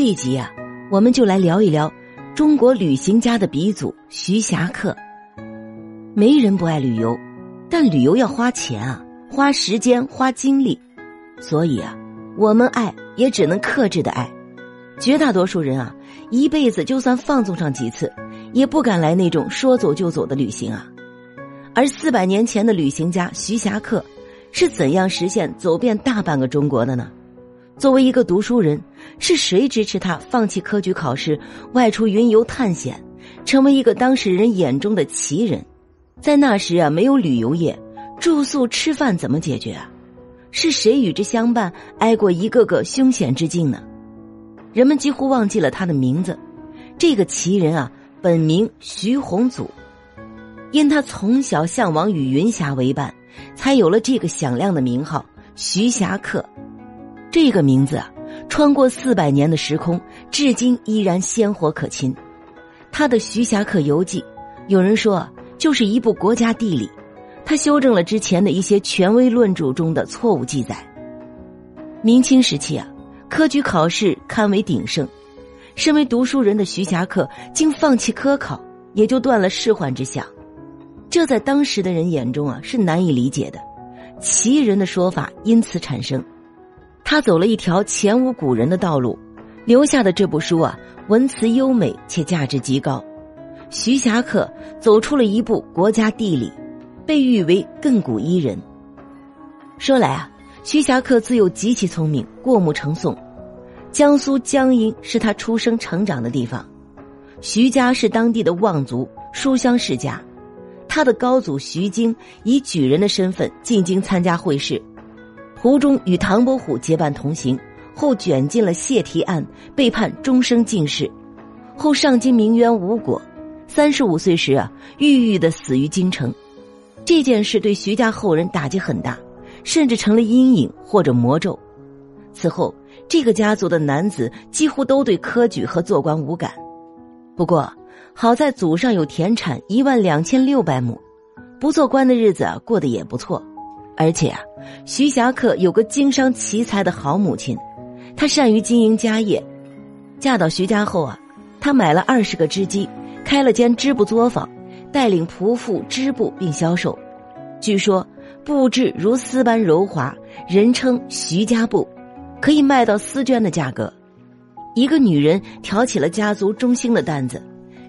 这一集啊，我们就来聊一聊中国旅行家的鼻祖徐霞客。没人不爱旅游，但旅游要花钱啊，花时间，花精力，所以啊，我们爱也只能克制的爱。绝大多数人啊，一辈子就算放纵上几次，也不敢来那种说走就走的旅行啊。而四百年前的旅行家徐霞客，是怎样实现走遍大半个中国的呢？作为一个读书人，是谁支持他放弃科举考试，外出云游探险，成为一个当事人眼中的奇人？在那时啊，没有旅游业，住宿吃饭怎么解决啊？是谁与之相伴，挨过一个个凶险之境呢？人们几乎忘记了他的名字。这个奇人啊，本名徐宏祖。因他从小向往与云霞为伴，才有了这个响亮的名号——徐霞客。这个名字啊，穿过四百年的时空，至今依然鲜活可亲。他的《徐霞客游记》，有人说就是一部国家地理，他修正了之前的一些权威论著中的错误记载。明清时期啊，科举考试堪为鼎盛，身为读书人的徐霞客竟放弃科考，也就断了仕宦之想。这在当时的人眼中啊是难以理解的，奇人的说法因此产生。他走了一条前无古人的道路，留下的这部书啊，文辞优美且价值极高。徐霞客走出了一部国家地理，被誉为亘古一人。说来啊，徐霞客自幼极其聪明，过目成诵。江苏江阴是他出生成长的地方，徐家是当地的望族，书香世家。他的高祖徐经以举人的身份进京参加会试，途中与唐伯虎结伴同行，后卷进了泄题案，被判终生进士。后上京鸣冤无果，三十五岁时啊，郁郁的死于京城。这件事对徐家后人打击很大，甚至成了阴影或者魔咒。此后，这个家族的男子几乎都对科举和做官无感。不过，好在祖上有田产一万两千六百亩，不做官的日子过得也不错。而且啊，徐霞客有个经商奇才的好母亲，她善于经营家业。嫁到徐家后啊，她买了二十个织机，开了间织布作坊，带领仆妇织布并销售。据说布质如丝般柔滑，人称徐家布，可以卖到丝绢的价格。一个女人挑起了家族中兴的担子。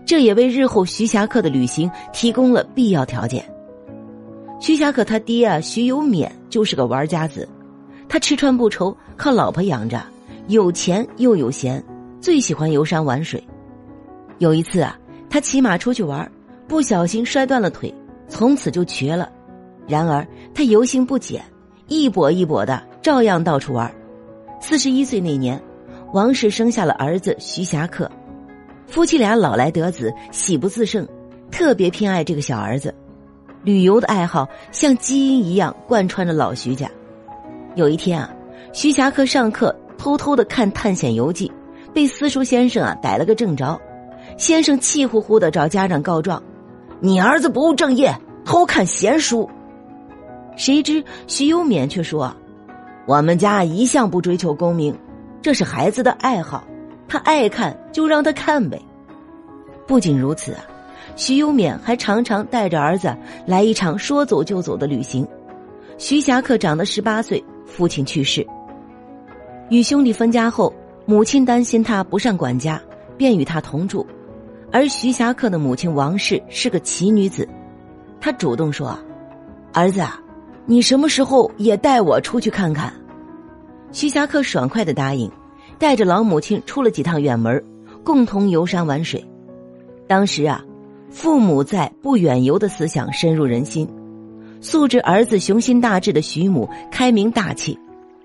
这也为日后徐霞客的旅行提供了必要条件。徐霞客他爹啊，徐有勉就是个玩家子，他吃穿不愁，靠老婆养着，有钱又有闲，最喜欢游山玩水。有一次啊，他骑马出去玩，不小心摔断了腿，从此就瘸了。然而他游心不减，一跛一跛的，照样到处玩。四十一岁那年，王氏生下了儿子徐霞客。夫妻俩老来得子，喜不自胜，特别偏爱这个小儿子。旅游的爱好像基因一样贯穿着老徐家。有一天啊，徐霞客上课偷偷的看《探险游记》，被私塾先生啊逮了个正着。先生气呼呼的找家长告状：“你儿子不务正业，偷看闲书。”谁知徐有勉却说：“我们家一向不追求功名，这是孩子的爱好。”他爱看就让他看呗。不仅如此啊，徐有勉还常常带着儿子来一场说走就走的旅行。徐霞客长得十八岁，父亲去世，与兄弟分家后，母亲担心他不善管家，便与他同住。而徐霞客的母亲王氏是个奇女子，她主动说：“儿子，你什么时候也带我出去看看？”徐霞客爽快的答应。带着老母亲出了几趟远门，共同游山玩水。当时啊，父母在不远游的思想深入人心。素质儿子雄心大志的徐母开明大气，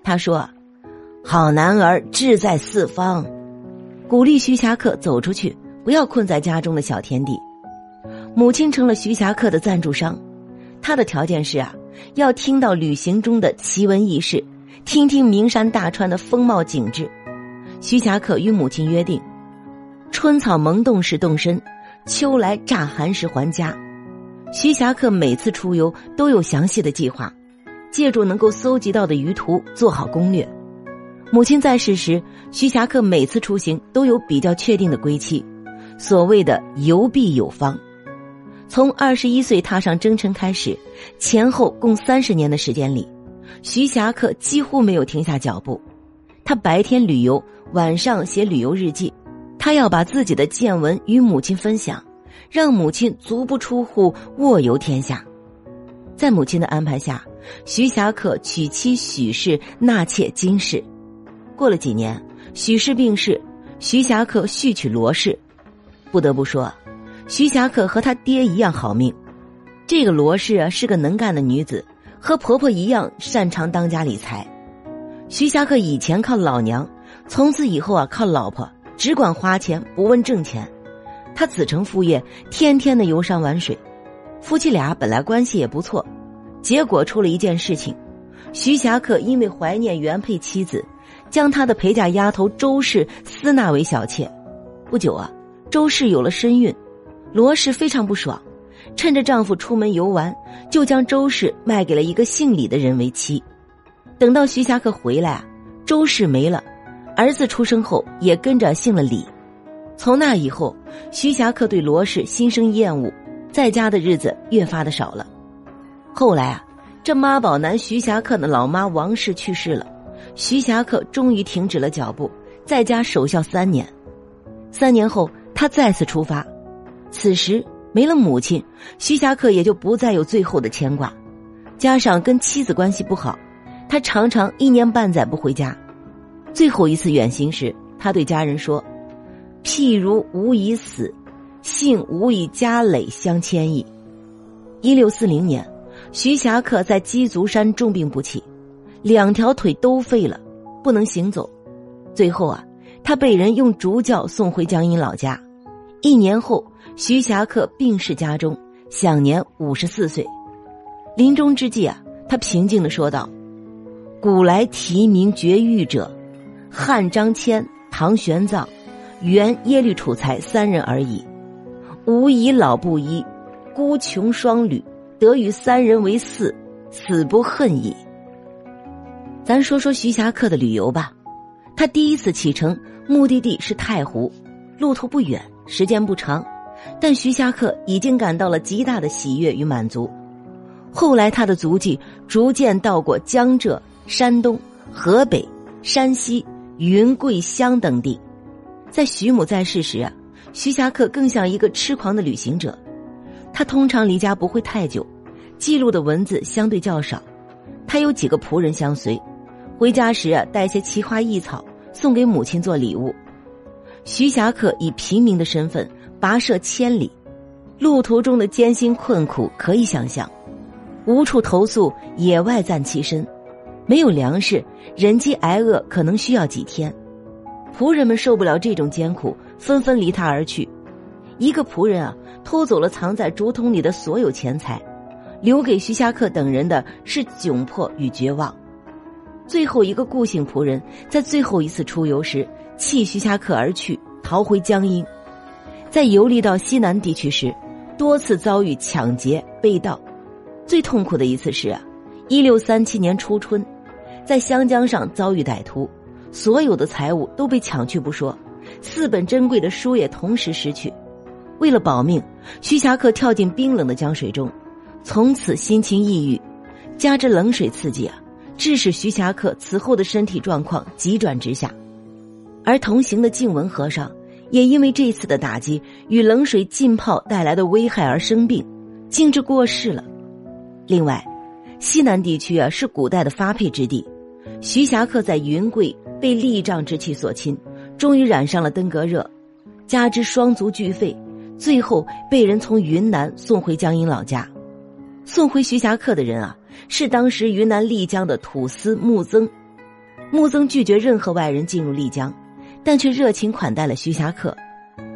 他说：“好男儿志在四方，鼓励徐霞客走出去，不要困在家中的小天地。”母亲成了徐霞客的赞助商，他的条件是啊，要听到旅行中的奇闻异事，听听名山大川的风貌景致。徐霞客与母亲约定：春草萌动时动身，秋来乍寒时还家。徐霞客每次出游都有详细的计划，借助能够搜集到的鱼图做好攻略。母亲在世时，徐霞客每次出行都有比较确定的归期，所谓的游必有方。从二十一岁踏上征程开始，前后共三十年的时间里，徐霞客几乎没有停下脚步。他白天旅游，晚上写旅游日记。他要把自己的见闻与母亲分享，让母亲足不出户，卧游天下。在母亲的安排下，徐霞客娶妻许氏，纳妾金氏。过了几年，许氏病逝，徐霞客续娶罗氏。不得不说，徐霞客和他爹一样好命。这个罗氏啊，是个能干的女子，和婆婆一样擅长当家理财。徐霞客以前靠老娘，从此以后啊靠老婆，只管花钱不问挣钱。他子承父业，天天的游山玩水。夫妻俩本来关系也不错，结果出了一件事情：徐霞客因为怀念原配妻子。将他的陪嫁丫头周氏私纳为小妾，不久啊，周氏有了身孕，罗氏非常不爽，趁着丈夫出门游玩，就将周氏卖给了一个姓李的人为妻。等到徐霞客回来啊，周氏没了，儿子出生后也跟着姓了李。从那以后，徐霞客对罗氏心生厌恶，在家的日子越发的少了。后来啊，这妈宝男徐霞客的老妈王氏去世了。徐霞客终于停止了脚步，在家守孝三年。三年后，他再次出发。此时没了母亲，徐霞客也就不再有最后的牵挂。加上跟妻子关系不好，他常常一年半载不回家。最后一次远行时，他对家人说：“譬如吾已死，幸吾以家累相牵引。”一六四零年，徐霞客在鸡足山重病不起。两条腿都废了，不能行走。最后啊，他被人用竹轿送回江阴老家。一年后，徐霞客病逝家中，享年五十四岁。临终之际啊，他平静的说道：“古来提名绝育者，汉张骞、唐玄奘、元耶律楚材三人而已。吾以老不一，孤穷双旅，得与三人为嗣，死不恨矣。”咱说说徐霞客的旅游吧，他第一次启程，目的地是太湖，路途不远，时间不长，但徐霞客已经感到了极大的喜悦与满足。后来他的足迹逐渐到过江浙、山东、河北、山西、云贵湘等地。在徐母在世时啊，徐霞客更像一个痴狂的旅行者，他通常离家不会太久，记录的文字相对较少，他有几个仆人相随。回家时啊，带些奇花异草送给母亲做礼物。徐霞客以平民的身份跋涉千里，路途中的艰辛困苦可以想象。无处投宿，野外暂栖身，没有粮食，忍饥挨饿可能需要几天。仆人们受不了这种艰苦，纷纷离他而去。一个仆人啊，偷走了藏在竹筒里的所有钱财，留给徐霞客等人的是窘迫与绝望。最后一个顾姓仆人在最后一次出游时弃徐霞客而去，逃回江阴。在游历到西南地区时，多次遭遇抢劫被盗。最痛苦的一次是啊，一六三七年初春，在湘江上遭遇歹徒，所有的财物都被抢去不说，四本珍贵的书也同时失去。为了保命，徐霞客跳进冰冷的江水中，从此心情抑郁，加之冷水刺激啊。致使徐霞客此后的身体状况急转直下，而同行的静文和尚也因为这次的打击与冷水浸泡带来的危害而生病，竟至过世了。另外，西南地区啊是古代的发配之地，徐霞客在云贵被痢瘴之气所侵，终于染上了登革热，加之双足俱废，最后被人从云南送回江阴老家。送回徐霞客的人啊。是当时云南丽江的土司穆曾，穆曾拒绝任何外人进入丽江，但却热情款待了徐霞客。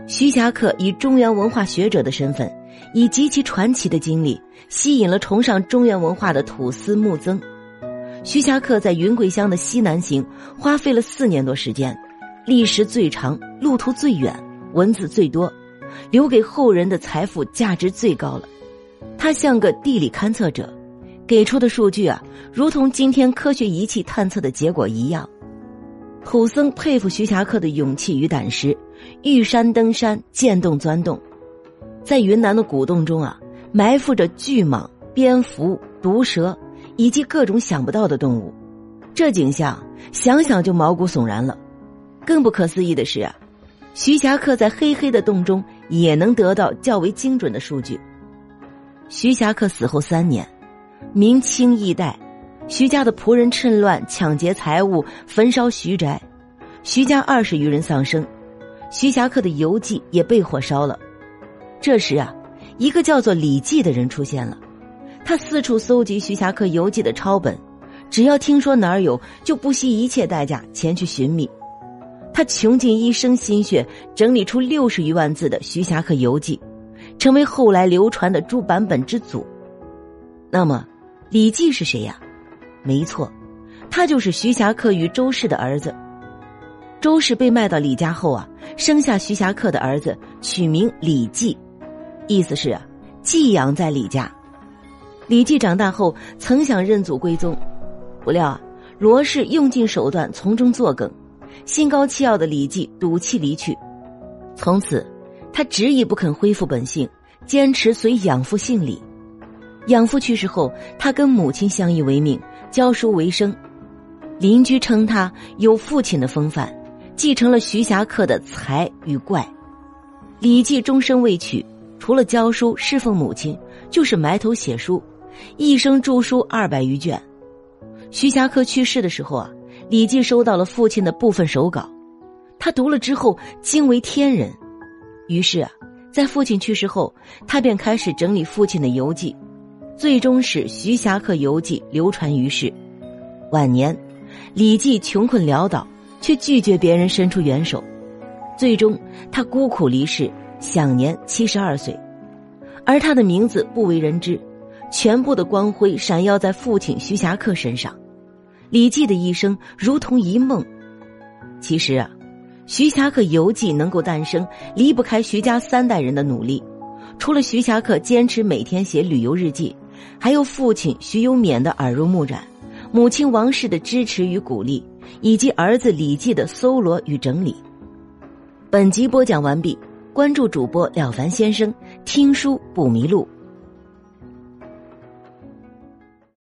徐霞客以中原文化学者的身份，以极其传奇的经历，吸引了崇尚中原文化的土司穆曾。徐霞客在云贵乡的西南行，花费了四年多时间，历时最长，路途最远，文字最多，留给后人的财富价值最高了。他像个地理勘测者。给出的数据啊，如同今天科学仪器探测的结果一样。土僧佩服徐霞客的勇气与胆识，遇山登山，见洞钻洞。在云南的古洞中啊，埋伏着巨蟒、蝙蝠、毒蛇以及各种想不到的动物，这景象想想就毛骨悚然了。更不可思议的是啊，徐霞客在黑黑的洞中也能得到较为精准的数据。徐霞客死后三年，明清易代。徐家的仆人趁乱抢劫财物，焚烧徐宅，徐家二十余人丧生。徐霞客的游记也被火烧了。这时啊，一个叫做李记的人出现了，他四处搜集徐霞客游记的抄本，只要听说哪儿有，就不惜一切代价前去寻觅。他穷尽一生心血，整理出六十余万字的徐霞客游记，成为后来流传的诸版本之祖。那么，李记是谁呀？没错，他就是徐霞客与周氏的儿子。周氏被卖到李家后啊，生下徐霞客的儿子，取名李继，意思是，寄养在李家。李继长大后，曾想认祖归宗，不料啊，罗氏用尽手段从中作梗，心高气傲的李继赌气离去。从此，他执意不肯恢复本姓，坚持随养父姓李。养父去世后，他跟母亲相依为命。教书为生，邻居称他有父亲的风范，继承了徐霞客的才与怪。李记终生未娶，除了教书侍奉母亲，就是埋头写书，一生著书二百余卷。徐霞客去世的时候啊，李济收到了父亲的部分手稿，他读了之后惊为天人，于是啊，在父亲去世后，他便开始整理父亲的游记。最终使《徐霞客游记》流传于世。晚年，李济穷困潦倒，却拒绝别人伸出援手，最终他孤苦离世，享年七十二岁。而他的名字不为人知，全部的光辉闪耀在父亲徐霞客身上。李记的一生如同一梦。其实啊，《徐霞客游记》能够诞生，离不开徐家三代人的努力。除了徐霞客坚持每天写旅游日记。还有父亲徐有勉的耳濡目染，母亲王氏的支持与鼓励，以及儿子李记的搜罗与整理。本集播讲完毕，关注主播了凡先生，听书不迷路。